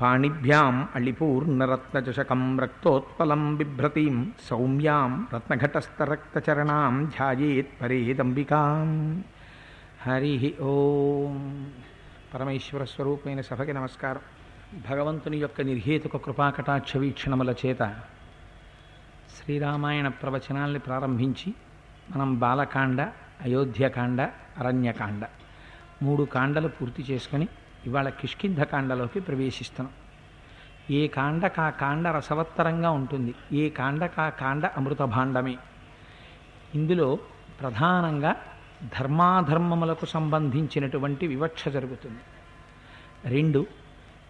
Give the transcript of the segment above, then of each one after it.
పాణిభ్యాం అళిపూర్ణరత్నచషకం రక్తోత్పలం బిభ్రతీం సౌమ్యాం రత్నఘటస్థరక్తచరణాం ధ్యాయేత్ పరేదంబికాం. హరి ఓం. పరమేశ్వర స్వరూపమైన సభకి నమస్కారం. భగవంతుని యొక్క నిర్హేతుక కృపాకటాక్ష వీక్షణముల చేత శ్రీరామాయణ ప్రవచనాల్ని ప్రారంభించి మనం బాలకాండ అయోధ్యకాండ అరణ్యకాండ మూడు కాండలు పూర్తి చేసుకొని ఇవాళ కిష్కింధ కాండలోకి ప్రవేశిస్తున్నాం. ఏ కాండకు ఆ కాండ రసవత్తరంగా ఉంటుంది. ఏ కాండకా కాండ అమృత భాండమే ఇందులో ప్రధానంగా ధర్మాధర్మములకు సంబంధించినటువంటి వివక్ష జరుగుతుంది. రెండు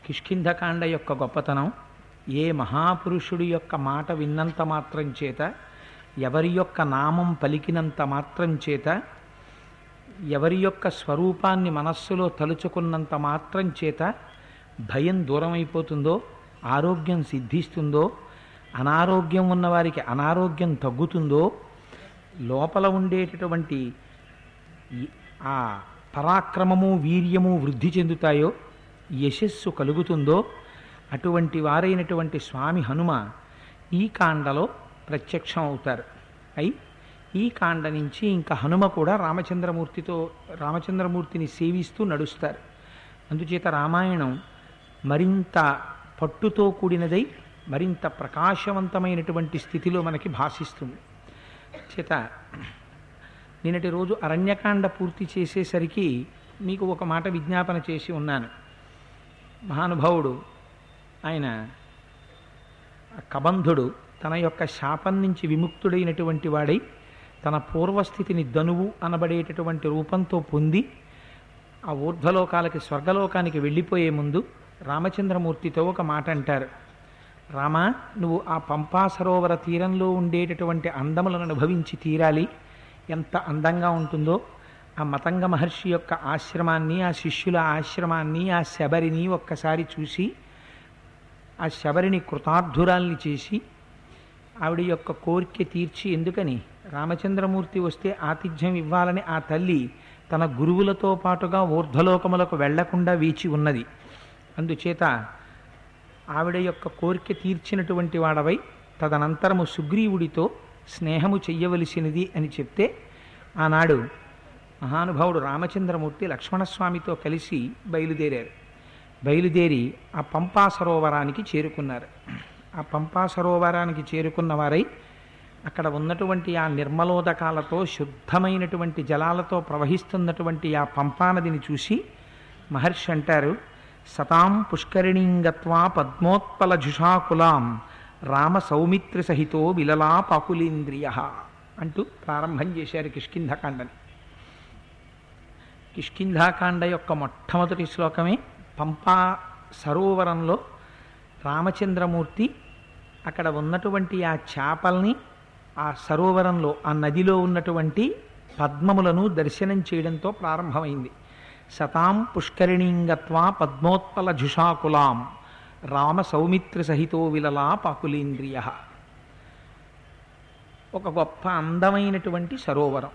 కిష్కింధకాండ యొక్క గొప్పతనం ఏ మహాపురుషుడి యొక్క మాట విన్నంత మాత్రం చేత ఎవరి యొక్క నామం పలికినంత మాత్రం చేత ఎవరి యొక్క స్వరూపాన్ని మనస్సులో తలుచుకున్నంత మాత్రం చేత భయం దూరమైపోతుందో ఆరోగ్యం సిద్ధిస్తుందో అనారోగ్యం ఉన్నవారికి అనారోగ్యం తగ్గుతుందో లోపల ఉండేటటువంటి ఆ పరాక్రమము వీర్యము వృద్ధి చెందుతాయో యశస్సు కలుగుతుందో అటువంటి వారైనటువంటి స్వామి హనుమ ఈ కాండలో ప్రత్యక్షం అవుతారు అయి ఈ కాండ నుంచి ఇంకా హనుమ కూడా రామచంద్రమూర్తితో రామచంద్రమూర్తిని సేవిస్తూ నడుస్తారు. అందుచేత రామాయణం మరింత పట్టుతో కూడినదై మరింత ప్రకాశవంతమైనటువంటి స్థితిలో మనకి భాషిస్తుంది. చేత నిన్నటి రోజు అరణ్యకాండ పూర్తి చేసేసరికి మీకు ఒక మాట విజ్ఞాపన చేసి ఉన్నాను. మహానుభావుడు ఆయన కబంధుడు తన యొక్క శాపం నుంచి విముక్తుడైనటువంటి వాడై తన పూర్వస్థితిని ధనువు అనబడేటటువంటి రూపంతో పొంది ఆ ఊర్ధ్వలోకాలకి స్వర్గలోకానికి వెళ్ళిపోయే ముందు రామచంద్రమూర్తితో ఒక మాట అంటారు. రామా నువ్వు ఆ పంపా సరోవర తీరంలో ఉండేటటువంటి అందములను అనుభవించి తీరాలి. ఎంత అందంగా ఉంటుందో ఆ మతంగ మహర్షి యొక్క ఆశ్రమాన్ని ఆ శిష్యుల ఆశ్రమాన్ని ఆ శబరిని ఒక్కసారి చూసి ఆ శబరిని కృతార్థురాల్ని చేసి ఆవిడ యొక్క కోరిక తీర్చి ఎందుకని? రామచంద్రమూర్తి వస్తే ఆతిథ్యం ఇవ్వాలని ఆ తల్లి తన గురువులతో పాటుగా ఊర్ధ్వలోకములకు వెళ్ళకుండా వేచి ఉన్నది. అందుచేత ఆవిడ యొక్క కోరిక తీర్చినటువంటి వాడవై తదనంతరము సుగ్రీవుడితో స్నేహము చెయ్యవలసినది అని చెప్తే ఆనాడు మహానుభావుడు రామచంద్రమూర్తి లక్ష్మణస్వామితో కలిసి బయలుదేరారు. బయలుదేరి ఆ పంపా సరోవరానికి చేరుకున్నారు. ఆ పంపా సరోవరానికి చేరుకున్న వారై అక్కడ ఉన్నటువంటి ఆ నిర్మలోదకాలతో శుద్ధమైనటువంటి జలాలతో ప్రవహిస్తున్నటువంటి ఆ పంపానదిని చూసి మహర్షి అంటారు సతాం పుష్కరిణీంగత్వా పద్మోత్పల జుషాకులాం రామ సౌమిత్రి సహితో విలలా పాకులీంద్రియ అంటూ ప్రారంభం చేశారు కిష్కింధకాండని. కిష్కింధాకాండ యొక్క మొట్టమొదటి శ్లోకమే పంపా సరోవరంలో రామచంద్రమూర్తి అక్కడ ఉన్నటువంటి ఆ చేపల్ని ఆ సరోవరంలో ఆ నదిలో ఉన్నటువంటి పద్మములను దర్శనం చేయడంతో ప్రారంభమైంది. సతాం పుష్కరిణీంగత్వా పద్మోత్పల జుషాకులాం రామ సౌమిత్ర సహితో విలలా పాకులేంద్రియ. ఒక గొప్ప అందమైనటువంటి సరోవరం.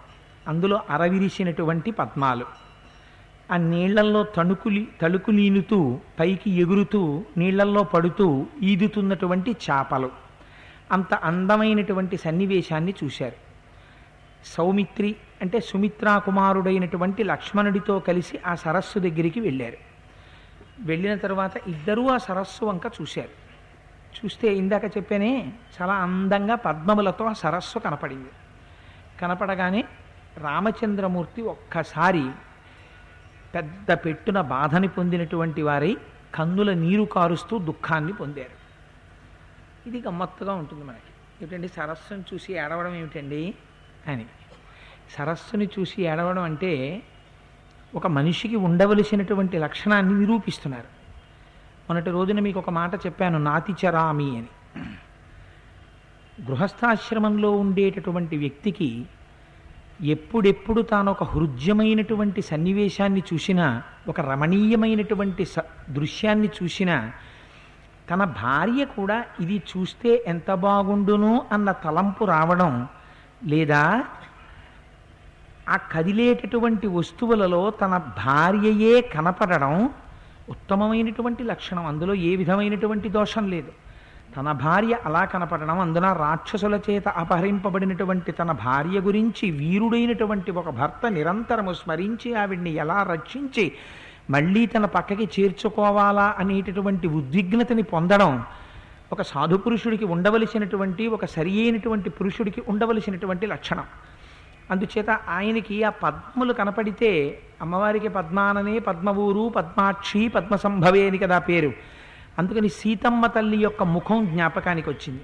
అందులో అరవిరిసినటువంటి పద్మాలు. ఆ నీళ్ళల్లో తణుకులి తళుకులీనుతూ పైకి ఎగురుతూ నీళ్ళల్లో పడుతూ ఈదుతున్నటువంటి చేపలు. అంత అందమైనటువంటి సన్నివేశాన్ని చూశారు. సౌమిత్రి అంటే సుమిత్రా కుమారుడైనటువంటి లక్ష్మణుడితో కలిసి ఆ సరస్సు దగ్గరికి వెళ్ళారు. వెళ్ళిన తర్వాత ఇద్దరూ ఆ సరస్సు వంక చూశారు. చూస్తే ఇందాక చెప్పానే చాలా అందంగా పద్మములతో ఆ సరస్సు కనపడింది. కనపడగానే రామచంద్రమూర్తి ఒక్కసారి పెద్ద పెట్టున బాధని పొందినటువంటి వారై కన్నుల నీరు కారుస్తూ దుఃఖాన్ని పొందారు. ఇది గమ్మత్తుగా ఉంటుంది మనకి. ఏమిటండి? సరస్సును చూసి ఏడవడం ఏమిటండి? అని. సరస్సుని చూసి ఏడవడం అంటే ఒక మనిషికి ఉండవలసినటువంటి లక్షణాన్ని నిరూపిస్తున్నారు. మొన్నటి రోజున మీకు ఒక మాట చెప్పాను నాతిచరామి అని. గృహస్థాశ్రమంలో ఉండేటటువంటి వ్యక్తికి ఎప్పుడెప్పుడు తాను ఒక హృద్యమైనటువంటి సన్నివేశాన్ని చూసినా ఒక రమణీయమైనటువంటి స దృశ్యాన్ని చూసినా తన భార్య కూడా ఇది చూస్తే ఎంత బాగుండును అన్న తలంపు రావడం లేదా ఆ కదిలేటటువంటి వస్తువులలో తన భార్యయే కనపడడం ఉత్తమమైనటువంటి లక్షణం. అందులో ఏ విధమైనటువంటి దోషం లేదు. తన భార్య అలా కనపడడం అందున రాక్షసుల చేత అపహరింపబడినటువంటి తన భార్య గురించి వీరుడైనటువంటి ఒక భర్త నిరంతరము స్మరించి ఆవిడ్ని ఎలా రక్షించి మళ్ళీ తన పక్కకి చేర్చుకోవాలా అనేటటువంటి ఉద్విగ్నతని పొందడం ఒక సాధు పురుషుడికి ఉండవలసినటువంటి ఒక సరి అయినటువంటి పురుషుడికి ఉండవలసినటువంటి లక్షణం. అందుచేత ఆయనకి ఆ పద్మలు కనపడితే అమ్మవారికి పద్మాననే పద్మవూరు పద్మాక్షి పద్మసంభవే అని కదా పేరు. అందుకని సీతమ్మ తల్లి యొక్క ముఖం జ్ఞాపకానికి వచ్చింది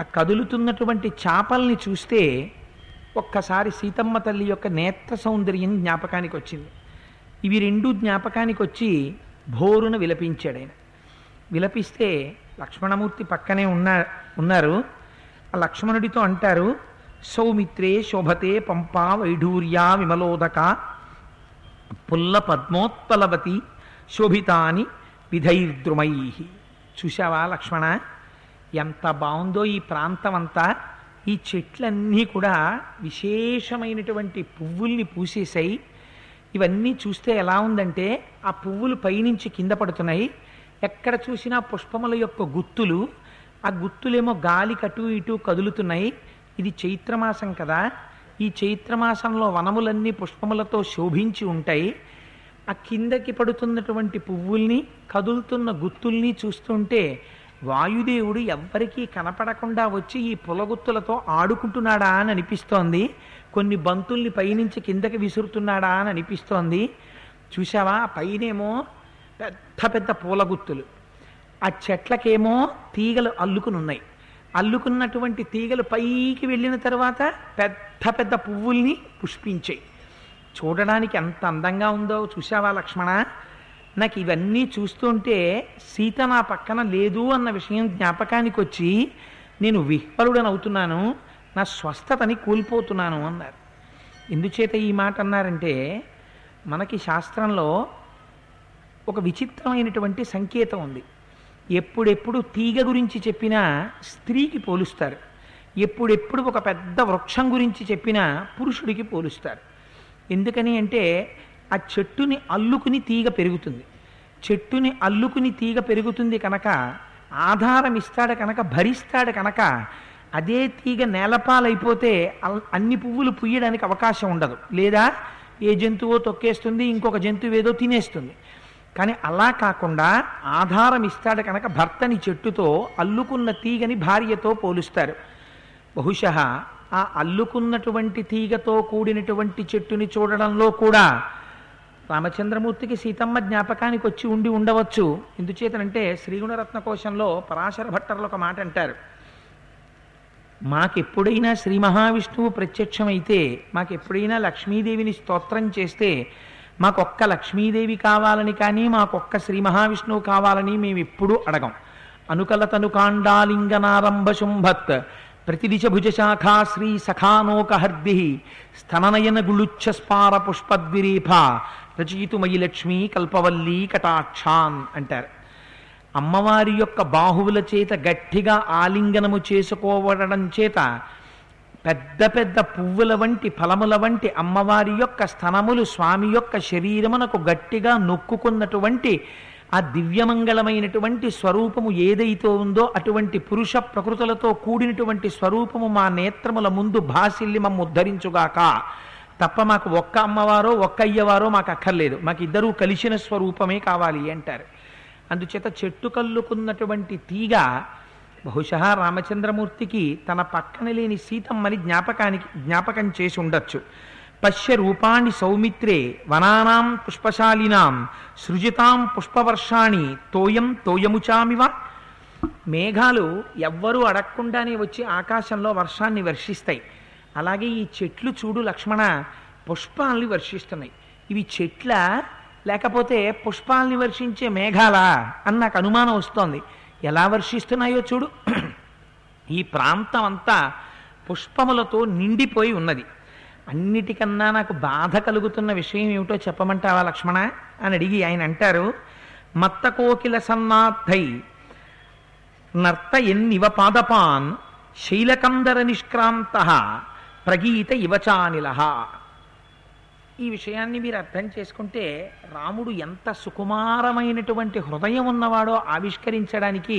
ఆ కదులుతున్నటువంటి చాపల్ని చూస్తే ఒక్కసారి సీతమ్మ తల్లి యొక్క నేత్ర సౌందర్యం జ్ఞాపకానికి వచ్చింది ఇవి రెండు జ్ఞాపకానికి వచ్చి భోరున విలపించాడు ఆయన విలపిస్తే లక్ష్మణమూర్తి పక్కనే ఉన్న ఉన్నారు. ఆ లక్ష్మణుడితో అంటారు సౌమిత్రే శోభతే పంపా వైఢూర్యా విమలోదక పుల్ల పద్మోత్పలవతి శోభితాని విధైర్ద్రుమై. చూశావా లక్ష్మణ? ఎంత బాగుందో ఈ ప్రాంతం అంతా ఈ చెట్లన్నీ కూడా విశేషమైనటువంటి పువ్వుల్ని పూసేసాయి ఇవన్నీ చూస్తే ఎలా ఉందంటే ఆ పువ్వులు పైనుంచి కింద పడుతున్నాయి. ఎక్కడ చూసినా పుష్పముల యొక్క గుత్తులు. ఆ గుత్తులేమో గాలి కటు ఇటు కదులుతున్నాయి. ఇది చైత్రమాసం కదా. ఈ చైత్రమాసంలో వనములన్నీ పుష్పములతో శోభించి ఉంటాయి. ఆ కిందకి పడుతున్నటువంటి పువ్వుల్ని కదులుతున్న గుత్తుల్ని చూస్తుంటే వాయుదేవుడు ఎవ్వరికీ కనపడకుండా వచ్చి ఈ పులగుత్తులతో ఆడుకుంటున్నాడా అని అనిపిస్తోంది. కొన్ని బంతుల్ని పైనుంచి కిందకి విసురుతున్నాడా అని అనిపిస్తోంది. చూసావా పైనేమో పెద్ద పెద్ద పూలగుత్తులు. ఆ చెట్లకేమో తీగలు అల్లుకుని ఉన్నాయి అల్లుకున్నటువంటి తీగలు పైకి వెళ్ళిన తర్వాత పెద్ద పెద్ద పువ్వుల్ని పుష్పించాయి. చూడడానికి ఎంత అందంగా ఉందో చూసావా లక్ష్మణ? నాకు ఇవన్నీ చూస్తుంటే సీత నా పక్కన లేదు అన్న విషయం జ్ఞాపకానికి వచ్చి నేను విహ్వలుడని అవుతున్నాను నా స్వస్థతని కోల్పోతున్నాను అన్నారు. ఎందుచేత ఈ మాట అన్నారంటే మనకి శాస్త్రంలో ఒక విచిత్రమైనటువంటి సంకేతం ఉంది. ఎప్పుడెప్పుడు తీగ గురించి చెప్పినా స్త్రీకి పోలుస్తారు. ఎప్పుడెప్పుడు ఒక పెద్ద వృక్షం గురించి చెప్పినా పురుషుడికి పోలుస్తారు. ఎందుకని అంటే ఆ చెట్టుని అల్లుకుని తీగ పెరుగుతుంది. చెట్టుని అల్లుకుని తీగ పెరుగుతుంది కనుక ఆధారం ఇస్తాడు కనుక భరిస్తాడు కనుక అదే తీగ నేలపాలైపోతే అల్- అన్ని పువ్వులు పుయ్యడానికి అవకాశం ఉండదు. లేదా ఏ జంతువో తొక్కేస్తుంది ఇంకొక జంతువు ఏదో తినేస్తుంది. కానీ అలా కాకుండా ఆధారం ఇస్తాడు కనుక భర్తని చెట్టుతో అల్లుకున్న తీగని భార్యతో పోలుస్తారు. బహుశ ఆ అల్లుకున్నటువంటి తీగతో కూడినటువంటి చెట్టుని చూడడంలో కూడా రామచంద్రమూర్తికి సీతమ్మ జ్ఞాపకానికి వచ్చి ఉండి ఉండవచ్చు. ఎందుచేతనంటే శ్రీగుణరత్న కోశంలో పరాశర భట్టర్లు ఒక మాట అంటారు. మాకెప్పుడైనా శ్రీ మహావిష్ణువు ప్రత్యక్షమైతే మాకెప్పుడైనా లక్ష్మీదేవిని స్తోత్రం చేస్తే మాకొక్క లక్ష్మీదేవి కావాలని కానీ మాకొక్క శ్రీ మహావిష్ణువు కావాలని మేము ఎప్పుడూ అడగం. అనుకలతను కాండాలింగనారంభ శుంభత్ ప్రతిదిశ భుజ శ్రీ సఖానోకహర్ది స్తననయన గుళుచ్ఛ స్పార రచయితుమయి లక్ష్మీ కల్పవల్లీ కటాక్షాన్ అంటారు. అమ్మవారి యొక్క బాహువుల చేత గట్టిగా ఆలింగనము చేసుకోవడం చేత పెద్ద పెద్ద పువ్వుల వంటి ఫలముల వంటి అమ్మవారి యొక్క స్థనములు స్వామి యొక్క శరీరమునకు గట్టిగా నొక్కుకున్నటువంటి ఆ దివ్యమంగళమైనటువంటి స్వరూపము ఏదైతే ఉందో అటువంటి పురుష ప్రకృతులతో కూడినటువంటి స్వరూపము మా నేత్రముల ముందు భాసిల్లి మమ్మ ఉద్ధరించుగాక. తప్ప మాకు ఒక్క అమ్మవారో ఒక్క అయ్యవారో మాకు అక్కర్లేదు. మాకు ఇద్దరూ కలిసిన స్వరూపమే కావాలి అంటారు. అందుచేత చెట్టు కల్లుకున్నటువంటి తీగ బహుశా రామచంద్రమూర్తికి తన పక్కన లేని సీతమ్మని జ్ఞాపకానికి జ్ఞాపకం చేసి ఉండొచ్చు. పశ్య రూపాణి సౌమిత్రే వనానాం పుష్పశాలినాం సృజితాం పుష్పవర్షాణి తోయం తోయముచామివ. మేఘాలు ఎవ్వరూ అడగకుండానే వచ్చి ఆకాశంలో వర్షాన్ని వర్షిస్తాయి. అలాగే ఈ చెట్లు చూడు లక్ష్మణ పుష్పాలని వర్షిస్తున్నాయి. ఇవి చెట్ల? లేకపోతే పుష్పాలని వర్షించే మేఘాలా? అని నాకు అనుమానం వస్తోంది. ఎలా వర్షిస్తున్నాయో చూడు. ఈ ప్రాంతం అంతా పుష్పములతో నిండిపోయి ఉన్నది. అన్నిటికన్నా నాకు బాధ కలుగుతున్న విషయం ఏమిటో చెప్పమంటావా లక్ష్మణ అని అడిగి ఆయన అంటారు మత్త కోకిల సన్నార్థై నర్త ఎన్నివ పాదపాన్ శైలకందర నిష్క్రాంత ప్రగీత ఇవచానిల ఈ విషయాన్ని మీరు అర్థం చేసుకుంటే రాముడు ఎంత సుకుమారమైనటువంటి హృదయం ఉన్నవాడో ఆవిష్కరించడానికి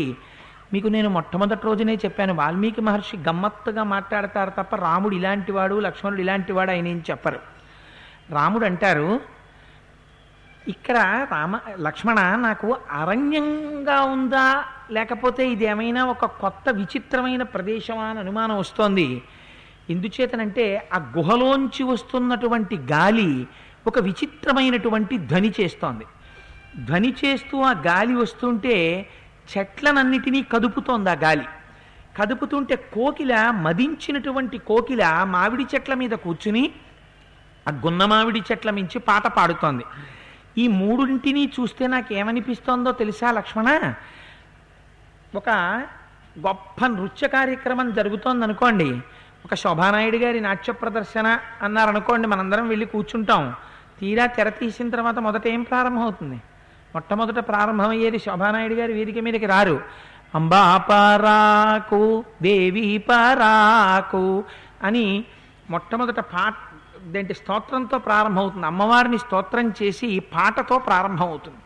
మీకు నేను మొట్టమొదటి రోజునే చెప్పాను వాల్మీకి మహర్షి గమ్మత్తుగా మాట్లాడతారు తప్ప రాముడు ఇలాంటివాడు లక్ష్మణుడు ఇలాంటివాడు ఆయన ఏం చెప్పరు. రాముడు అంటారు ఇక్కడ రామ లక్ష్మణ నాకు అరణ్యంగా ఉందా లేకపోతే ఇది ఏమైనా ఒక కొత్త విచిత్రమైన ప్రదేశమా అని అనుమానం వస్తోంది. ఎందుచేతనంటే ఆ గుహలోంచి వస్తున్నటువంటి గాలి ఒక విచిత్రమైనటువంటి ధ్వని చేస్తోంది. ధ్వని చేస్తూ ఆ గాలి వస్తుంటే చెట్లనన్నిటినీ కదుపుతోంది ఆ గాలి. కదుపుతుంటే కోకిల మదించినటువంటి కోకిల మామిడి చెట్ల మీద కూర్చుని ఆ గున్న మామిడి చెట్ల మించి పాట పాడుతోంది. ఈ మూడింటిని చూస్తే నాకు ఏమనిపిస్తోందో తెలుసా లక్ష్మణ? ఒక గొప్ప నృత్య కార్యక్రమం జరుగుతోంది అనుకోండి ఒక శోభానాయుడు గారి నాట్య ప్రదర్శన అన్నారనుకోండి మనందరం వెళ్ళి కూర్చుంటాం. తీరా తెర తీసిన తర్వాత మొదట ఏం ప్రారంభమవుతుంది? మొట్టమొదట ప్రారంభమయ్యేది శోభానాయుడు గారి వేదిక మీదకి రారు. అంబా పారాకు దేవి పరాకు అని మొట్టమొదట పాట దేంటి స్తోత్రంతో ప్రారంభమవుతుంది. అమ్మవారిని స్తోత్రం చేసి పాటతో ప్రారంభమవుతుంది.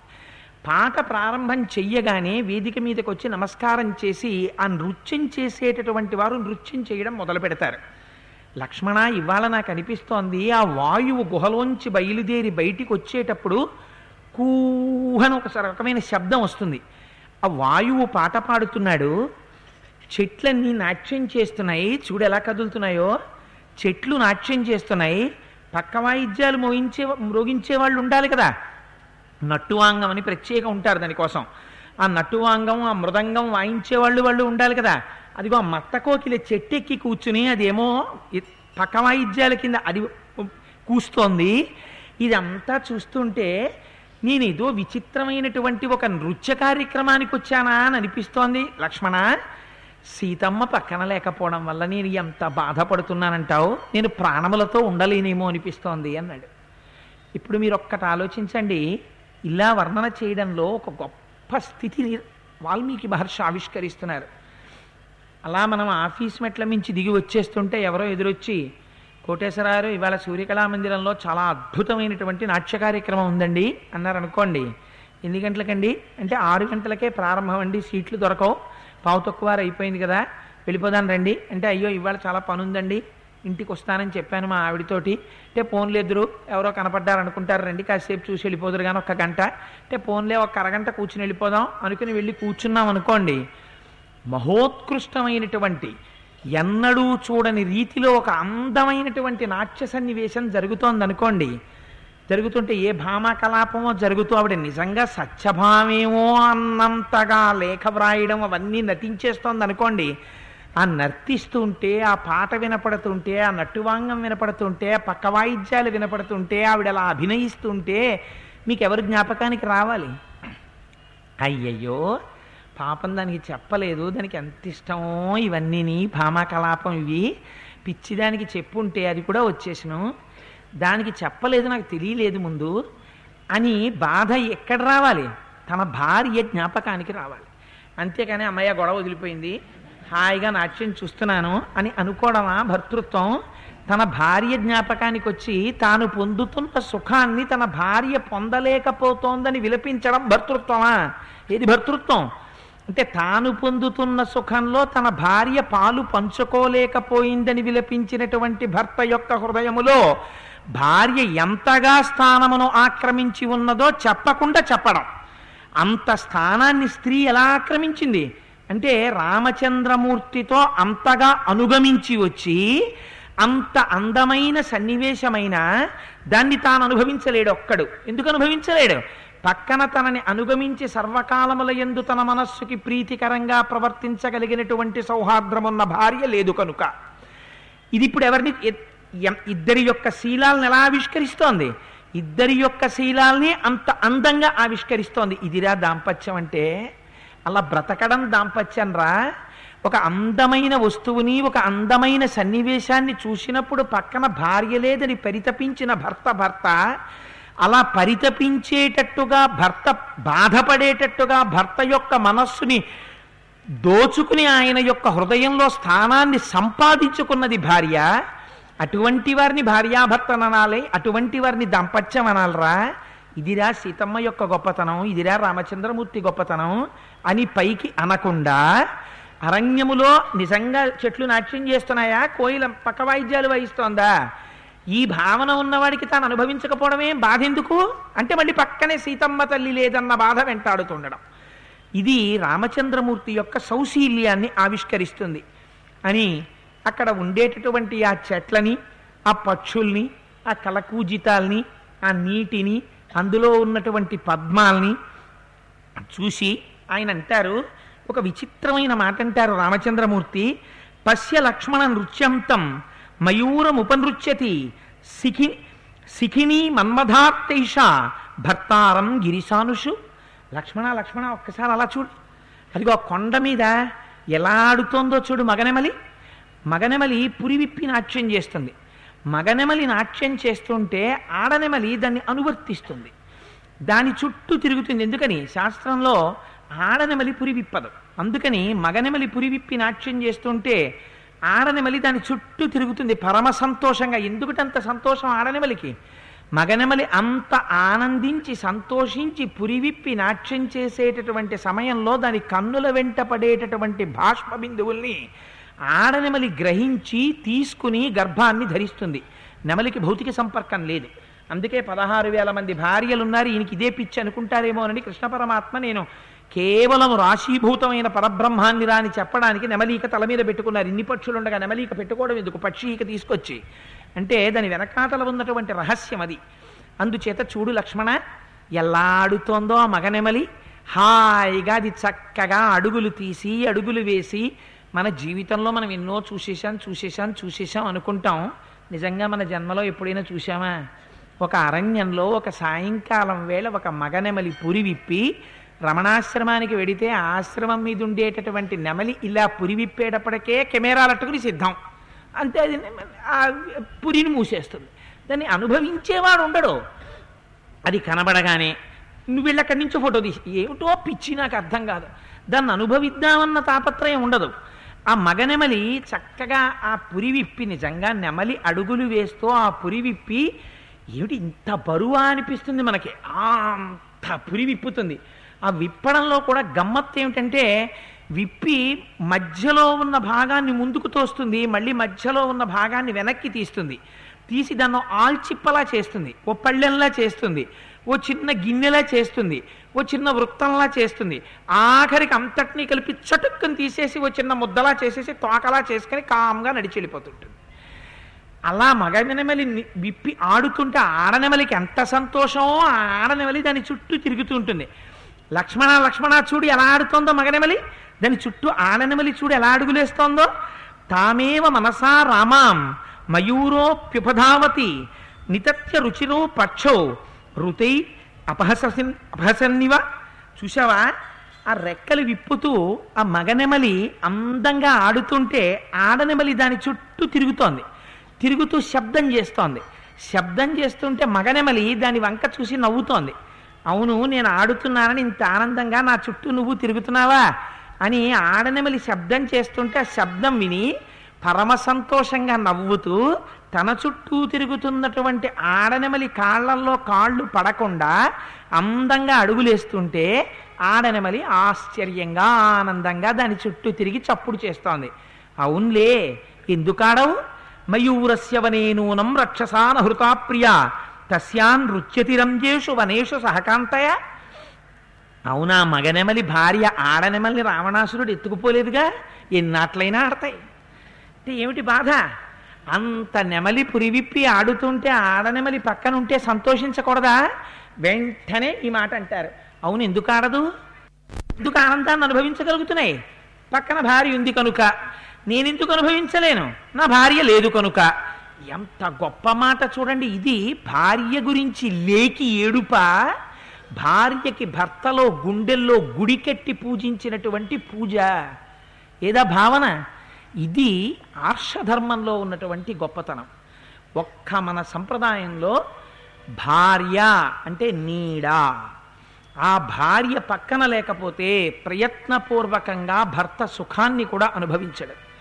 పాట ప్రారంభం చెయ్యగానే వేదిక మీదకి వచ్చి నమస్కారం చేసి ఆ నృత్యం చేసేటటువంటి వారు నృత్యం చేయడం మొదలు పెడతారు. లక్ష్మణ ఇవాళ నాకు అనిపిస్తోంది ఆ వాయువు గుహలోంచి బయలుదేరి బయటికి వచ్చేటప్పుడు కూహన ఒక రకమైన శబ్దం వస్తుంది. ఆ వాయువు పాట పాడుతున్నాడు. చెట్లన్నీ నాట్యం చేస్తున్నాయి. చూడు ఎలా కదులుతున్నాయో. చెట్లు నాట్యం చేస్తున్నాయి. పక్క వాయిద్యాలు మోగించే మ్రోగించే వాళ్ళు ఉండాలి కదా. నట్టువాంగం అని ప్రత్యేకం ఉంటారు దానికోసం. ఆ నట్టువాంగం ఆ మృదంగం వాయించే వాళ్ళు వాళ్ళు ఉండాలి కదా. అదిగో ఆ మత్తకోకిల చెట్టెక్కి కూర్చుని అదేమో పక్క వాయిద్యాల కింద అది కూస్తోంది. ఇదంతా చూస్తుంటే నేనేదో విచిత్రమైనటువంటి ఒక నృత్య కార్యక్రమానికి వచ్చానా అని అనిపిస్తోంది. లక్ష్మణ సీతమ్మ పక్కన లేకపోవడం వల్ల నేను ఎంత బాధపడుతున్నానంటావు? నేను ప్రాణములతో ఉండలేనేమో అనిపిస్తోంది అన్నాడు. ఇప్పుడు మీరు ఒక్కటి ఆలోచించండి. ఇలా వర్ణన చేయడంలో ఒక గొప్ప స్థితిని వాల్మీకి మహర్షి ఆవిష్కరిస్తున్నారు. అలా మనం ఆఫీస్ మెట్ల మించి దిగి వచ్చేస్తుంటే ఎవరో ఎదురొచ్చి కోటేశ్వరారు ఇవాళ సూర్యకళా మందిరంలో చాలా అద్భుతమైనటువంటి నాట్య కార్యక్రమం ఉందండి అన్నారు అనుకోండి. ఎన్ని గంటలకండి? అంటే ఆరు గంటలకే ప్రారంభం అండి సీట్లు దొరకవు. పావు తక్కువ అయిపోయింది కదా. వెళ్ళిపోదాం రండి. అంటే అయ్యో ఇవాళ చాలా పని ఉందండి ఇంటికి వస్తానని చెప్పాను మా ఆవిడతోటి. అంటే ఫోన్లు ఎదురు ఎవరో కనపడ్డారు అనుకుంటారు రండి కాసేపు చూసి వెళ్ళిపోదురు కానీ ఒక గంట. అంటే ఫోన్లే ఒక అరగంట కూర్చుని వెళ్ళిపోదాం. అనుకుని వెళ్ళి కూర్చున్నాం అనుకోండి. మహోత్కృష్టమైనటువంటి ఎన్నడూ చూడని రీతిలో ఒక అందమైనటువంటి నాట్య సన్నివేశం జరుగుతోందనుకోండి. జరుగుతుంటే ఏ భామ కలాపమో జరుగుతూ ఆవిడ నిజంగా సత్యభామేమో అన్నంతగా లేఖ వ్రాయడం అవన్నీ నటించేస్తోంది అనుకోండి ఆ నర్తిస్తుంటే ఆ పాట వినపడుతుంటే ఆ నట్టువాంగం వినపడుతుంటే ఆ పక్క వాయిద్యాలు వినపడుతుంటే ఆవిడ అలా అభినయిస్తుంటే మీకు ఎవరు జ్ఞాపకానికి రావాలి? అయ్యయ్యో! పాపం దానికి చెప్పలేదు దానికి ఎంత ఇష్టమో ఇవన్నీని భామాకలాపం ఇవి. పిచ్చిదానికి చెప్పుంటే అది కూడా వచ్చేసను. దానికి చెప్పలేదు నాకు తెలియలేదు ముందు అని బాధ ఎక్కడ రావాలి? తన భార్య జ్ఞాపకానికి రావాలి. అంతేకాని అమ్మయ్య గొడవ వదిలిపోయింది హాయిగా నాట్యం చూస్తున్నాను అని అనుకోవడమా భర్తృత్వం? తన భార్య జ్ఞాపకానికి వచ్చి తాను పొందుతున్న సుఖాన్ని తన భార్య పొందలేకపోతోందని విలపించడం భర్తృత్వమా? ఏది భర్తృత్వం? అంటే తాను పొందుతున్న సుఖంలో తన భార్య పాలు పంచుకోలేకపోయిందని విలపించినటువంటి భర్త యొక్క హృదయములో భార్య ఎంతగా స్థానమును ఆక్రమించి ఉన్నదో చెప్పకుండా చెప్పడం. అంత స్థానాన్ని స్త్రీ ఎలా ఆక్రమించింది? అంటే రామచంద్రమూర్తితో అంతగా అనుగమించి వచ్చి అంత అందమైన సన్నివేశమైన దాన్ని తాను అనుభవించలేడు ఒక్కడు ఎందుకు అనుభవించలేడు? పక్కన తనని అనుగమించి సర్వకాలముల ఎందు తన మనస్సుకి ప్రీతికరంగా ప్రవర్తించగలిగినటువంటి సౌహార్ద్రమున్న భార్య లేదు కనుక. ఇది ఇప్పుడు ఎవరిని ఇద్దరి యొక్క శీలాలను ఎలా ఆవిష్కరిస్తోంది? ఇద్దరి యొక్క శీలాల్ని అంత అందంగా ఆవిష్కరిస్తోంది. ఇదిరా దాంపత్యం అంటే అలా బ్రతకడం దాంపత్యం రా. ఒక అందమైన వస్తువుని ఒక అందమైన సన్నివేశాన్ని చూసినప్పుడు పక్కన భార్య లేదని పరితపించిన భర్త భర్త అలా పరితపించేటట్టుగా భర్త బాధపడేటట్టుగా భర్త యొక్క మనస్సుని దోచుకుని ఆయన యొక్క హృదయంలో స్థానాన్ని సంపాదించుకున్నది భార్య అటువంటి వారిని భార్యాభర్తననాలి అటువంటి వారిని దంపత్యం అనాలరా ఇదిరా సీతమ్మ యొక్క గొప్పతనం ఇదిరా రామచంద్రమూర్తి గొప్పతనం అని పైకి అనకుండా అరణ్యములో నిజంగా చెట్లు నాట్యం చేస్తున్నాయా? కోయిల పక్క వాయిద్యాలు వాయిస్తోందా? ఈ భావన ఉన్నవాడికి తాను అనుభవించకపోవడమే బాధ ఎందుకు అంటే మళ్ళీ పక్కనే సీతమ్మ తల్లి లేదన్న బాధ వెంటాడుతుండడం. ఇది రామచంద్రమూర్తి యొక్క సౌశీల్యాన్ని ఆవిష్కరిస్తుంది. అని అక్కడ ఉండేటటువంటి ఆ చెట్లని ఆ పక్షుల్ని ఆ కలకూజితాల్ని ఆ నీటిని అందులో ఉన్నటువంటి పద్మాల్ని చూసి ఆయన అంటారు ఒక విచిత్రమైన మాట అంటారు రామచంద్రమూర్తి పశ్య లక్ష్మణ నృత్యంతం మయూరముపనృత్యతి సిఖి సిఖిని మన్మధాత్తైష భర్తారం గిరిశానుషు లక్ష్మణ లక్ష్మణ ఒక్కసారి అలా చూడు. అదిగో కొండ మీద ఎలా ఆడుతోందో చూడు మగనెమలి. మగనెమలి పురివిప్పి నాట్యం చేస్తుంది. మగనెమలి నాట్యం చేస్తుంటే ఆడనెమలి దాన్ని అనువర్తిస్తుంది. దాని చుట్టూ తిరుగుతుంది. ఎందుకని? శాస్త్రంలో ఆడనెమలి పురివిప్పదు అందుకని మగనెమలి పురివిప్పి నాట్యం చేస్తుంటే ఆడనెమలి దాని చుట్టూ తిరుగుతుంది పరమ సంతోషంగా. ఎందుకంత సంతోషం ఆడనెమలికి మగనెమలి అంత ఆనందించి సంతోషించి పురివిప్పి నాట్యం చేసేటటువంటి సమయంలో దాని కన్నుల వెంట పడేటటువంటి బాష్ప బిందువుల్ని ఆడనెమలి గ్రహించి తీసుకుని గర్భాన్ని ధరిస్తుంది. నెమలికి భౌతిక సంపర్కం లేదు. అందుకే పదహారు వేల మంది భార్యలు ఉన్నారు ఈయనకి ఇదే పిచ్చి అనుకుంటారేమోనని కృష్ణ పరమాత్మ నేను కేవలం రాశీభూతమైన పరబ్రహ్మాన్ని రాని చెప్పడానికి నెమలీక తల మీద పెట్టుకున్నారు. ఇన్ని పక్షులు ఉండగా నెమలీక పెట్టుకోవడం ఎందుకు? పక్షీక తీసుకొచ్చి. అంటే దాని వెనకాతల ఉన్నటువంటి రహస్యం అది. అందుచేత చూడు లక్ష్మణ ఎలా ఆడుతోందో ఆ మగనెమలి హాయిగా అది చక్కగా అడుగులు తీసి అడుగులు వేసి మన జీవితంలో మనం ఎన్నో చూసేసాం చూసేసాం చూసేసాం అనుకుంటాం. నిజంగా మన జన్మలో ఎప్పుడైనా చూసామా ఒక అరణ్యంలో ఒక సాయంకాలం వేళ ఒక మగనెమలి పురి విప్పి రమణాశ్రమానికి వెడితే ఆశ్రమం మీద ఉండేటటువంటి నెమలి ఇలా పురివిప్పేటప్పటికే కెమెరాలట్టుకుని సిద్ధం. అంతే అది ఆ పురిని మూసేస్తుంది. దాన్ని అనుభవించేవాడు ఉండడు. అది కనబడగానే నువ్వు వెళ్ళి అక్కడి నుంచి ఫోటో తీసి ఏమిటో పిచ్చి నాకు అర్థం కాదు. దాన్ని అనుభవిద్దామన్న తాపత్రయం ఉండదు. ఆ మగనెమలి చక్కగా ఆ పురి విప్పి నిజంగా నెమలి అడుగులు వేస్తూ ఆ పురి విప్పి ఏమిటి ఇంత బరువా అనిపిస్తుంది మనకి? అంత పురి విప్పుతుంది ఆ విప్పడంలో కూడా గమ్మత్తు ఏమిటంటే విప్పి మధ్యలో ఉన్న భాగాన్ని ముందుకు తోస్తుంది మళ్ళీ మధ్యలో ఉన్న భాగాన్ని వెనక్కి తీస్తుంది. తీసి దాన్ని ఆల్చిప్పలా చేస్తుంది ఓ పళ్ళెంలా చేస్తుంది ఓ చిన్న గిన్నెలా చేస్తుంది ఓ చిన్న వృత్తంలా చేస్తుంది. ఆఖరికి అంతటినీ కలిపి చటుక్కుని తీసేసి ఓ చిన్న ముద్దలా చేసేసి తోకలా చేసుకొని కామ్గా నడిచి వెళ్ళిపోతుంటుంది అలా మగనెమలి ని- విప్పి ఆడుతుంటే ఆడనెమలికి ఎంత సంతోషమో ఆడనెమలి దాని చుట్టూ తిరుగుతూ ఉంటుంది. లక్ష్మణ లక్ష్మణ చూడు ఎలా ఆడుతోందో మగనెమలి. దాని చుట్టూ ఆననెమలి చూడు ఎలా అడుగులేస్తోందో. తామేవ మనసా రామాం మయూరోప్యుపధావతి నితత్య రుచిరో పక్షో రుతై అపహసన్ అపహసన్నివ. చూసావా ఆ రెక్కలు విప్పుతూ ఆ మగనెమలి అందంగా ఆడుతుంటే ఆడనెమలి దాని చుట్టూ తిరుగుతోంది. తిరుగుతూ శబ్దం చేస్తోంది. శబ్దం చేస్తుంటే మగనెమలి దాని వంక చూసి నవ్వుతోంది. అవును నేను ఆడుతున్నానని ఇంత ఆనందంగా నా చుట్టూ నువ్వు తిరుగుతున్నావా అని ఆడనెమలి శబ్దం చేస్తుంటే ఆ శబ్దం విని పరమ సంతోషంగా నవ్వుతూ తన చుట్టూ తిరుగుతున్నటువంటి ఆడనెమలి కాళ్ళల్లో కాళ్ళు పడకుండా అందంగా అడుగులేస్తుంటే ఆడనెమలి ఆశ్చర్యంగా ఆనందంగా దాని చుట్టూ తిరిగి చప్పుడు చేస్తోంది. అవునులే ఎందుకాడవు మయూరస్యవనే వనేనూనం రక్షసాన హృతాప్రియ తస్యాన్ నృత్యతిరంజేషు వనేషు సహకాంతయ. అవునా మగనెమలి భార్య ఆడనెమల్ని రావణాసురుడు ఎత్తుకుపోలేదుగా? ఎన్నాట్లయినా ఆడతాయి. అంటే ఏమిటి బాధ? అంత నెమలి పురివిప్పి ఆడుతుంటే ఆడనెమలి పక్కన ఉంటే సంతోషించకూడదా? వెంటనే ఈ మాట అంటారు. అవును ఎందుకు ఆడదు? ఎందుకు ఆనందాన్ని అనుభవించగలుగుతున్నాయి? పక్కన భార్య ఉంది కనుక. నేనెందుకు అనుభవించలేను? నా భార్య లేదు కనుక. ఎంత గొప్ప మాట చూడండి. ఇది భార్య గురించి లేకి ఏడుప భార్యకి భర్తలో గుండెల్లో గుడి కట్టి పూజించినటువంటి పూజ. ఏదా భావన? ఇది ఆర్షధర్మంలో ఉన్నటువంటి గొప్పతనం. ఒక్క మన సంప్రదాయంలో భార్య అంటే నీడ. ఆ భార్య పక్కన లేకపోతే ప్రయత్నపూర్వకంగా భర్త సుఖాన్ని కూడా అనుభవించడు.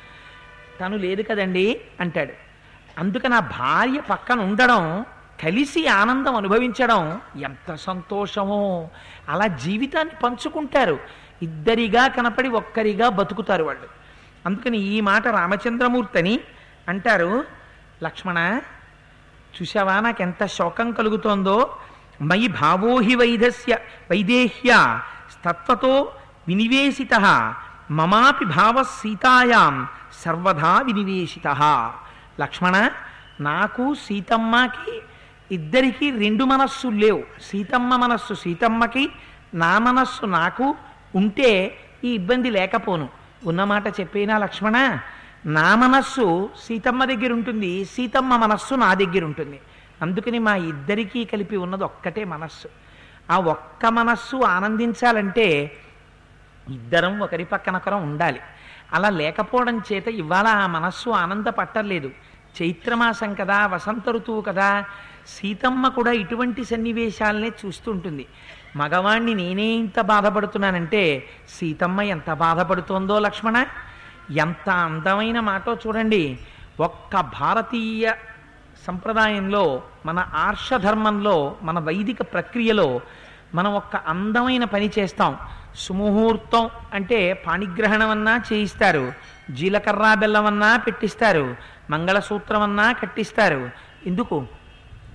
తను లేదు కదండి? అంటాడు. అందుకని ఆ భార్య పక్కన ఉండడం కలిసి ఆనందం అనుభవించడం ఎంత సంతోషమో. అలా జీవితాన్ని పంచుకుంటారు. ఇద్దరిగా కనపడి ఒక్కరిగా బతుకుతారు వాళ్ళు. అందుకని ఈ మాట రామచంద్రమూర్తిని అంటారు లక్ష్మణ చూసావా నాకెంత శోకం కలుగుతోందో? మయి భావోహి వైదస్య వైదేహ్య తత్వతో వినివేశిత మమాపి భావ సీతాయాం సర్వదా వినివేశిత. లక్ష్మణ నాకు సీతమ్మకి ఇద్దరికి రెండు మనస్సు లేవు. సీతమ్మ మనస్సు సీతమ్మకి నా మనస్సు నాకు ఉంటే ఈ ఇబ్బంది లేకపోను. ఉన్నమాట చెప్పేనా లక్ష్మణ? నా మనస్సు సీతమ్మ దగ్గర ఉంటుంది సీతమ్మ మనస్సు నా దగ్గర ఉంటుంది. అందుకని మా ఇద్దరికీ కలిపి ఉన్నది ఒక్కటే మనస్సు. ఆ ఒక్క మనస్సు ఆనందించాలంటే ఇద్దరం ఒకరి పక్కనొకరం ఉండాలి. అలా లేకపోవడం చేత ఇవాళ ఆ మనస్సు ఆనందపట్టలేదు చైత్రమాసం కదా వసంత ఋతువు కదా సీతమ్మ కూడా ఇటువంటి సన్నివేశాలనే చూస్తుంటుంది. మగవాణ్ణి నేనే ఇంత బాధపడుతున్నానంటే సీతమ్మ ఎంత బాధపడుతోందో లక్ష్మణ? ఎంత అందమైన మాటో చూడండి. ఒక్క భారతీయ సంప్రదాయంలో మన ఆర్షధర్మంలో మన వైదిక ప్రక్రియలో మనం ఒక్క అందమైన పని చేస్తాం. సుముహూర్తం అంటే పాణిగ్రహణమన్నా చేయిస్తారు. జీలకర్ర బెల్లం అన్నా పెట్టిస్తారు. మంగళసూత్రం అన్నా కట్టిస్తారు. ఎందుకు?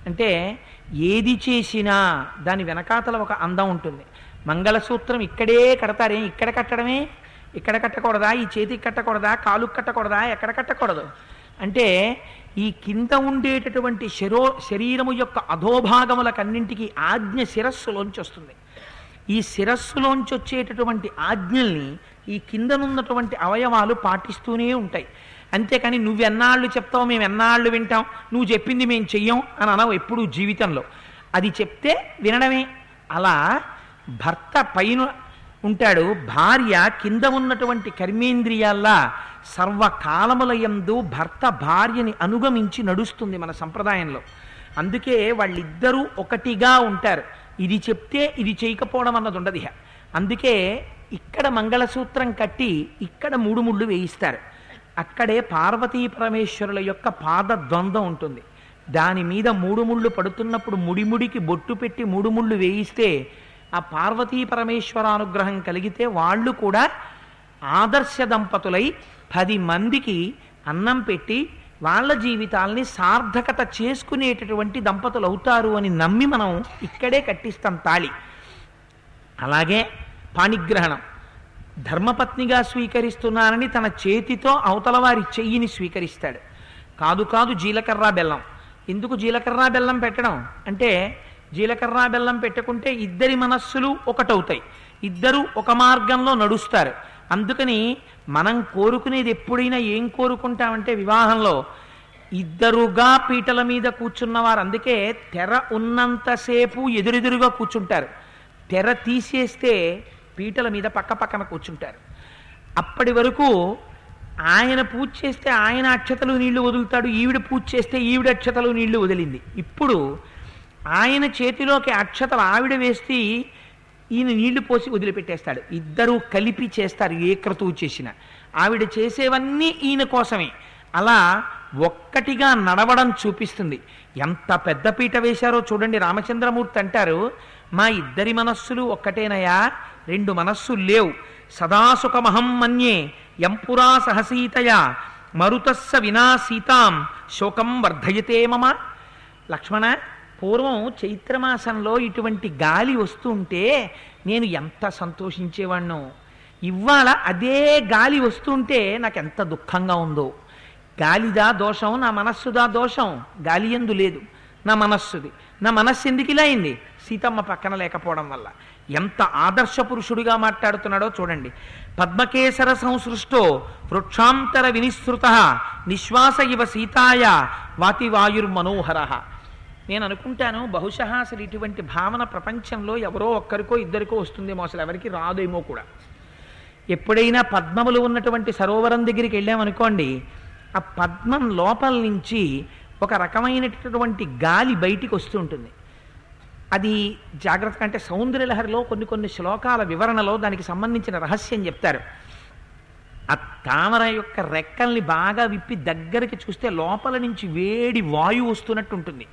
అంటే ఏది చేసినా దాని వెనకాతల ఒక అందం ఉంటుంది. మంగళసూత్రం ఇక్కడే కడతారే ఇక్కడ కట్టడమే? ఇక్కడ కట్టకూడదా? ఈ చేతికి కట్టకూడదా? కాలు కట్టకూడదా? ఎక్కడ కట్టకూడదు? అంటే ఈ కింద ఉండేటటువంటి శరో శరీరము యొక్క అధోభాగములకన్నింటికి ఆజ్ఞ శిరస్సులోంచి వస్తుంది. ఈ శిరస్సులోంచి వచ్చేటటువంటి ఆజ్ఞల్ని ఈ కిందనున్నటువంటి అవయవాలు పాటిస్తూనే ఉంటాయి. అంతేకాని నువ్వెన్నాళ్ళు చెప్తావు మేము ఎన్నాళ్ళు వింటాం నువ్వు చెప్పింది మేము చెయ్యం అని అనవు ఎప్పుడు జీవితంలో. అది చెప్తే వినడమే. అలా భర్త పైన ఉంటాడు భార్య కింద ఉన్నటువంటి కర్మేంద్రియాల్లా సర్వకాలములయందు భర్త భార్యని అనుగమించి నడుస్తుంది మన సంప్రదాయంలో. అందుకే వాళ్ళిద్దరూ ఒకటిగా ఉంటారు. ఇది చెప్తే ఇది చేయకపోవడం అన్నది ఉండదు అందుకే ఇక్కడ మంగళసూత్రం కట్టి ఇక్కడ మూడు ముళ్ళు వేయిస్తారు. అక్కడే పార్వతీ పరమేశ్వరుల యొక్క పాద ద్వంద్వం ఉంటుంది. దాని మీద మూడు ముళ్ళు పడుతున్నప్పుడు ముడిముడికి బొట్టు పెట్టి మూడు ముళ్ళు వేయిస్తే ఆ పార్వతీ పరమేశ్వర అనుగ్రహం కలిగితే వాళ్ళు కూడా ఆదర్శ దంపతులై పది మందికి అన్నం పెట్టి వాళ్ళ జీవితాల్ని సార్థకత చేసుకునేటటువంటి దంపతులు అవుతారు అని నమ్మి మనం ఇక్కడే కట్టిస్తాం తాళి. అలాగే పాణిగ్రహణం. ధర్మపత్నిగా స్వీకరిస్తున్నానని తన చేతితో అవతల వారి చెయ్యిని స్వీకరిస్తాడు. కాదు కాదు జీలకర్ర బెల్లం. ఎందుకు జీలకర్ర బెల్లం పెట్టడం? అంటే జీలకర్ర బెల్లం పెట్టుకుంటే ఇద్దరి మనస్సులు ఒకటవుతాయి. ఇద్దరు ఒక మార్గంలో నడుస్తారు. అందుకని మనం కోరుకునేది ఎప్పుడైనా ఏం కోరుకుంటామంటే వివాహంలో ఇద్దరుగా పీటల మీద కూర్చున్నవారు. అందుకే తెర ఉన్నంతసేపు ఎదురెదురుగా కూర్చుంటారు. తెర తీసేస్తే పీటల మీద పక్క పక్కన కూర్చుంటారు. అప్పటి వరకు ఆయన పూజ చేస్తే ఆయన అక్షతలు నీళ్ళు వదులుతాడు ఈవిడ పూజ చేస్తే ఈవిడ అక్షతలు నీళ్ళు వదిలింది. ఇప్పుడు ఆయన చేతిలోకి అక్షతలు ఆవిడ వేస్తే ఈయన నీళ్ళు పోసి వదిలిపెట్టేస్తాడు. ఇద్దరూ కలిపి చేస్తారు ఏ క్రతువు చేసిన. ఆవిడ చేసేవన్నీ ఈయన కోసమే. అలా ఒక్కటిగా నడవడం చూపిస్తుంది. ఎంత పెద్ద పీట వేశారో చూడండి రామచంద్రమూర్తి అంటారు మా ఇద్దరి మనస్సులు ఒక్కటేనయా రెండు మనస్సులు లేవు. సదాసుఖమహం మన్యే ఎంపురా సహసీతయా మరుతస్స వినా సీతాం శోకం వర్ధయతే మమ. లక్ష్మణ పూర్వం చైత్రమాసంలో ఇటువంటి గాలి వస్తుంటే నేను ఎంత సంతోషించేవాణ్ణో. ఇవాళ అదే గాలి వస్తుంటే నాకు ఎంత దుఃఖంగా ఉందో. గాలిదా దోషం నా మనస్సుదా దోషం? గాలి ఎందు లేదు. నా మనస్సుది. నా మనస్సు ఎందుకు ఇలా అయింది? సీతమ్మ పక్కన లేకపోవడం వల్ల. ఎంత ఆదర్శ పురుషుడిగా మాట్లాడుతున్నాడో చూడండి. పద్మకేసర సంసృష్టో వృక్షాంతర వినిశ్రుత నిశ్వాస ఇవ సీతాయ వాతివాయుర్మనోహర. నేను అనుకుంటాను బహుశా అసలు ఇటువంటి భావన ప్రపంచంలో ఎవరో ఒక్కరికో ఇద్దరికో వస్తుందేమో. అసలు ఎవరికి రాదేమో కూడా. ఎప్పుడైనా పద్మములు ఉన్నటువంటి సరోవరం దగ్గరికి వెళ్ళామనుకోండి ఆ పద్మం లోపల నుంచి ఒక రకమైనటువంటి గాలి బయటికి వస్తూ ఉంటుంది. అది జాగ్రత్త అంటే సౌందర్యలహరిలో కొన్ని కొన్ని శ్లోకాల వివరణలో దానికి సంబంధించిన రహస్యం చెప్తారు. ఆ తామర యొక్క రెక్కల్ని బాగా విప్పి దగ్గరికి చూస్తే లోపల నుంచి వేడి వాయువు వస్తున్నట్టు ఉంటుంది.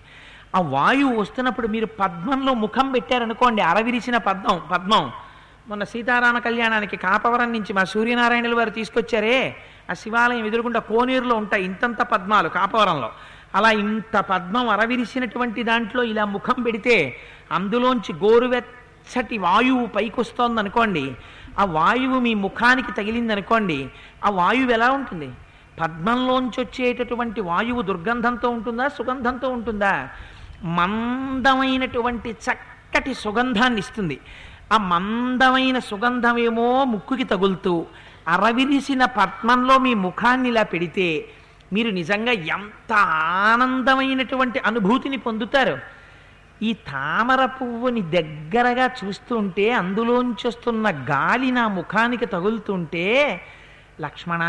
ఆ వాయువు వస్తున్నప్పుడు మీరు పద్మంలో ముఖం పెట్టారనుకోండి అరవిరిసిన పద్మం పద్మం. మొన్న సీతారామ కళ్యాణానికి కాపవరం నుంచి మా సూర్యనారాయణులు వారు తీసుకొచ్చారే ఆ శివాలయం ఎదురుగుండా కోనేరులో ఉంటాయి ఇంతంత పద్మాలు కాపవరంలో. అలా ఇంత పద్మం అరవిరిసినటువంటి దాంట్లో ఇలా ముఖం పెడితే అందులోంచి గోరువెచ్చటి వాయువు పైకొస్తోంది అనుకోండి ఆ వాయువు మీ ముఖానికి తగిలింది అనుకోండి ఆ వాయువు ఎలా ఉంటుంది? పద్మంలోంచి వచ్చేటటువంటి వాయువు దుర్గంధంతో ఉంటుందా సుగంధంతో ఉంటుందా? మందమైనటువంటి చక్కటి సుగంధాన్ని ఇస్తుంది ఆ మందమైన సుగంధమేమో ముక్కుకి తగులుతూ అరవిరిసిన పద్మంలో మీ ముఖాన్ని ఇలా పెడితే మీరు నిజంగా ఎంత ఆనందమైనటువంటి అనుభూతిని పొందుతారు. ఈ తామర పువ్వుని దగ్గరగా చూస్తుంటే అందులోంచి వస్తున్న గాలి నా ముఖానికి తగులుతుంటే లక్ష్మణ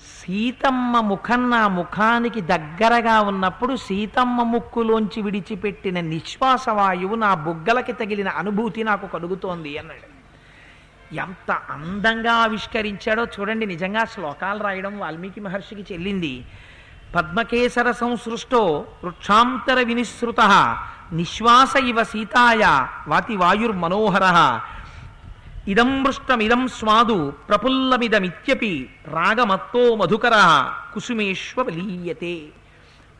సీతమ్మ ముఖం నా ముఖానికి దగ్గరగా ఉన్నప్పుడు సీతమ్మ ముక్కులోంచి విడిచిపెట్టిన నిశ్వాస వాయువు నా బుగ్గలకి తగిలిన అనుభూతి నాకు కలుగుతోంది అన్నాడు. ఎంత అందంగా ఆవిష్కరించాడో చూడండి నిజంగా శ్లోకాలు రాయడం వాల్మీకి మహర్షికి చెల్లింది. పద్మకేసర సంసృష్టో వృక్షాంతర వినిశ్రుత నిశ్వాస ఇవ సీతాయ వాతి వాయుర్మనోహర ఇదం మృష్టమిదం స్వాదు ప్రఫుల్లమిదమిత్యపి రాగమత్తో మధుకర కుసుమేశ్వలీయతే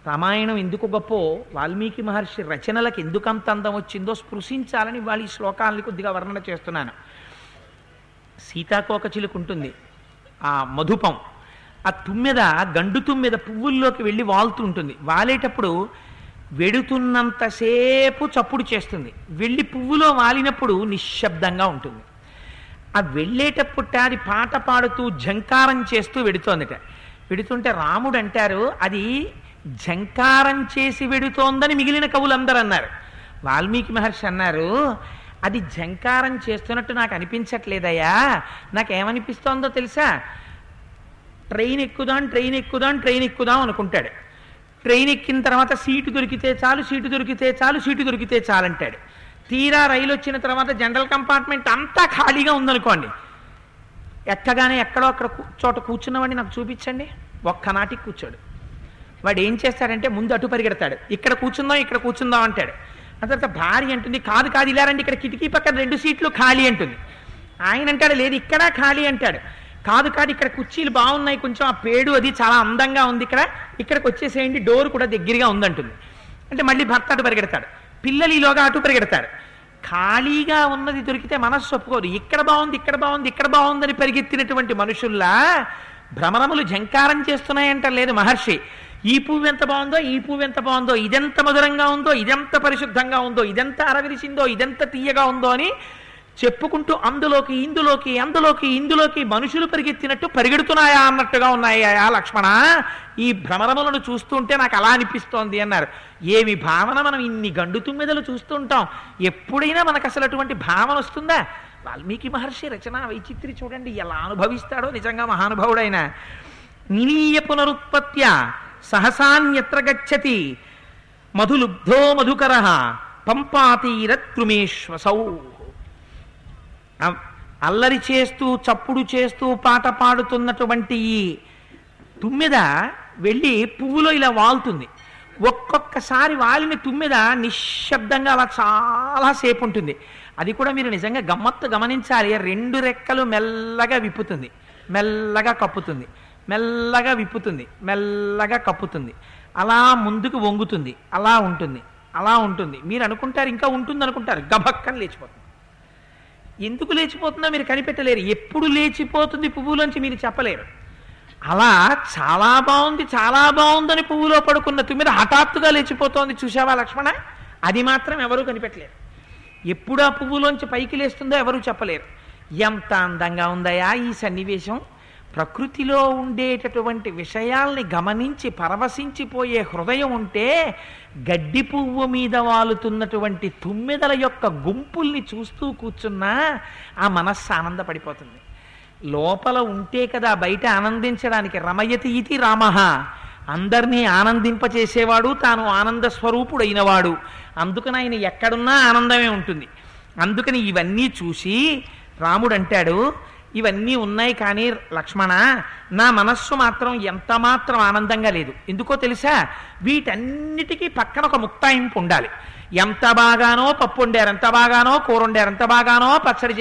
రామాయణం ఎందుకు గొప్పో వాల్మీకి మహర్షి రచనలకు ఎందుకు అంత అందం వచ్చిందో స్పృశించాలని వాళ్ళ ఈ శ్లోకాలని కొద్దిగా వర్ణన చేస్తున్నాను. సీతాకోకచిలుకు ఉంటుంది ఆ మధుపం. ఆ తుమ్మెద గండు తుమ్మెద పువ్వుల్లోకి వెళ్ళి వాలుతూ ఉంటుంది. వాలేటప్పుడు వెడుతున్నంతసేపు చప్పుడు చేస్తుంది. వెళ్ళి పువ్వులో వాలినప్పుడు నిశ్శబ్దంగా ఉంటుంది. ఆ వెళ్ళేటప్పుడు అది పాట పాడుతూ జంకారం చేస్తూ వెడుతోందట. వెడుతుంటే రాముడు అంటారు అది జంకారం చేసి వెడుతోందని మిగిలిన కవులందరూ అన్నారు వాల్మీకి మహర్షి అన్నారు అది జంకారం చేస్తున్నట్టు నాకు అనిపించట్లేదయ్యా. నాకేమనిపిస్తోందో తెలుసా? ట్రైన్ ఎక్కుదాం ట్రైన్ ఎక్కుదాం ట్రైన్ ఎక్కుదాం అనుకుంటాడు. ట్రైన్ ఎక్కిన తర్వాత సీటు దొరికితే చాలు సీటు దొరికితే చాలు సీటు దొరికితే చాలంటాడు. తీరా రైలు వచ్చిన తర్వాత జనరల్ కంపార్ట్మెంట్ అంతా ఖాళీగా ఉందనుకోండి. ఎక్కగానే ఎక్కడో అక్కడ చోట కూర్చున్నవాడిని నాకు చూపించండి. ఒక్కనాటికి కూర్చోడు. వాడు ఏం చేస్తాడంటే ముందు అటు పరిగెడతాడు. ఇక్కడ కూర్చుందాం ఇక్కడ కూర్చుందాం అంటాడు. ఆ తర్వాత భార్య అంటుంది కాదు కాదు ఇలా రండి ఇక్కడ కిటికీ పక్కన రెండు సీట్లు ఖాళీ అంటుంది. ఆయన అంటాడు లేదు ఇక్కడ ఖాళీ అంటాడు. కాదు కాదు ఇక్కడ కుర్చీలు బాగున్నాయి కొంచెం ఆ పేడు అది చాలా అందంగా ఉంది ఇక్కడ ఇక్కడికి వచ్చేసేయండి డోర్ కూడా దగ్గరగా ఉందంటుంది. అంటే మళ్ళీ భర్త అటు పరిగెడతాడు. పిల్లలు ఈలోగా అటు పరిగెడతారు. ఖాళీగా ఉన్నది దొరికితే మనస్సు ఒప్పుకోదు. ఇక్కడ బాగుంది ఇక్కడ బాగుంది ఇక్కడ బాగుందని పరిగెత్తినటువంటి మనుషుల్లా భ్రమరములు జంకారం చేస్తున్నాయంట లేదు మహర్షి. ఈ పువ్వు ఎంత బాగుందో ఈ పువ్వు ఎంత బాగుందో ఇదెంత మధురంగా ఉందో ఇదెంత పరిశుద్ధంగా ఉందో ఇదెంత అరవిరిసిందో ఇదెంత తీయగా ఉందో అని చెప్పుకుంటూ అందులోకి ఇందులోకి అందులోకి ఇందులోకి మనుషులు పరిగెత్తినట్టు పరిగెడుతున్నాయా అన్నట్టుగా ఉన్నాయా లక్ష్మణ. ఈ భ్రమరములను చూస్తుంటే నాకు అలా అనిపిస్తోంది అన్నారు. ఏమి భావన మనం ఇన్ని గండు తుమ్మెదలు చూస్తుంటాం? ఎప్పుడైనా మనకు అసలు అటువంటి భావన వస్తుందా? వాల్మీకి మహర్షి రచన వైచిత్రి చూడండి ఎలా అనుభవిస్తాడో నిజంగా మహానుభావుడైన. నిలీయ పునరుత్పత్య సహసాన్యత్ర గచ్చతి మధులుబ్ధో మధుకర పంపాతీరత్రుమేశ్వసౌ ఆ- అల్లరి చేస్తూ చప్పుడు చేస్తూ పాట పాడుతున్నటువంటి ఈ తుమ్మెద వెళ్ళి పువ్వులో ఇలా వాలుతుంది. ఒక్కొక్కసారి వాలిన తుమ్మెద నిశ్శబ్దంగా అలా చాలాసేపు ఉంటుంది అది కూడా మీరు నిజంగా గమ్మత్తు గమనించాలి. రెండు రెక్కలు మెల్లగా విప్పుతుంది. మెల్లగా కప్పుతుంది. మెల్లగా విప్పుతుంది. మెల్లగా కప్పుతుంది. అలా ముందుకు వంగుతుంది. అలా ఉంటుంది. అలా ఉంటుంది. మీరు అనుకుంటారు ఇంకా ఉంటుంది అనుకుంటారు గబక్కని లేచిపోతుంది. ఎందుకు లేచిపోతుందో మీరు కనిపెట్టలేరు. ఎప్పుడు లేచిపోతుంది పువ్వులోంచి మీరు చెప్పలేరు. అలా చాలా బాగుంది చాలా బాగుందని పువ్వులో పడుకున్న తుమ్మిద హఠాత్తుగా లేచిపోతోంది. చూసావా లక్ష్మణ? అది మాత్రం ఎవరూ కనిపెట్టలేరు. ఎప్పుడు ఆ పువ్వులోంచి పైకి లేస్తుందో ఎవరూ చెప్పలేరు. ఎంత అందంగా ఉందయా ఈ సన్నివేశం. ప్రకృతిలో ఉండేటటువంటి విషయాల్ని గమనించి పరవశించిపోయే హృదయం ఉంటే గడ్డి పువ్వు మీద వాలుతున్నటువంటి తుమ్మెదల యొక్క గుంపుల్ని చూస్తూ కూర్చున్నా ఆ మనస్సు ఆనందపడిపోతుంది. లోపల ఉంటే కదా బయట ఆనందించడానికి రమయతి ఇది రామః. అందరినీ ఆనందింపచేసేవాడు తాను ఆనంద స్వరూపుడైనవాడు. అందుకని ఆయన ఎక్కడున్నా ఆనందమే ఉంటుంది. అందుకని ఇవన్నీ చూసి రాముడు అంటాడు ఇవన్నీ ఉన్నాయి కానీ లక్ష్మణ నా మనస్సు మాత్రం ఎంత మాత్రం ఆనందంగా లేదు. ఎందుకో తెలుసా? వీటన్నిటికీ పక్కన ఒక ముక్తాయింపు ఉండాలి. ఎంత బాగానో పప్పు వండారు ఎంత బాగానో కూర వండారు ఎంత బాగానో పచ్చడి చేసి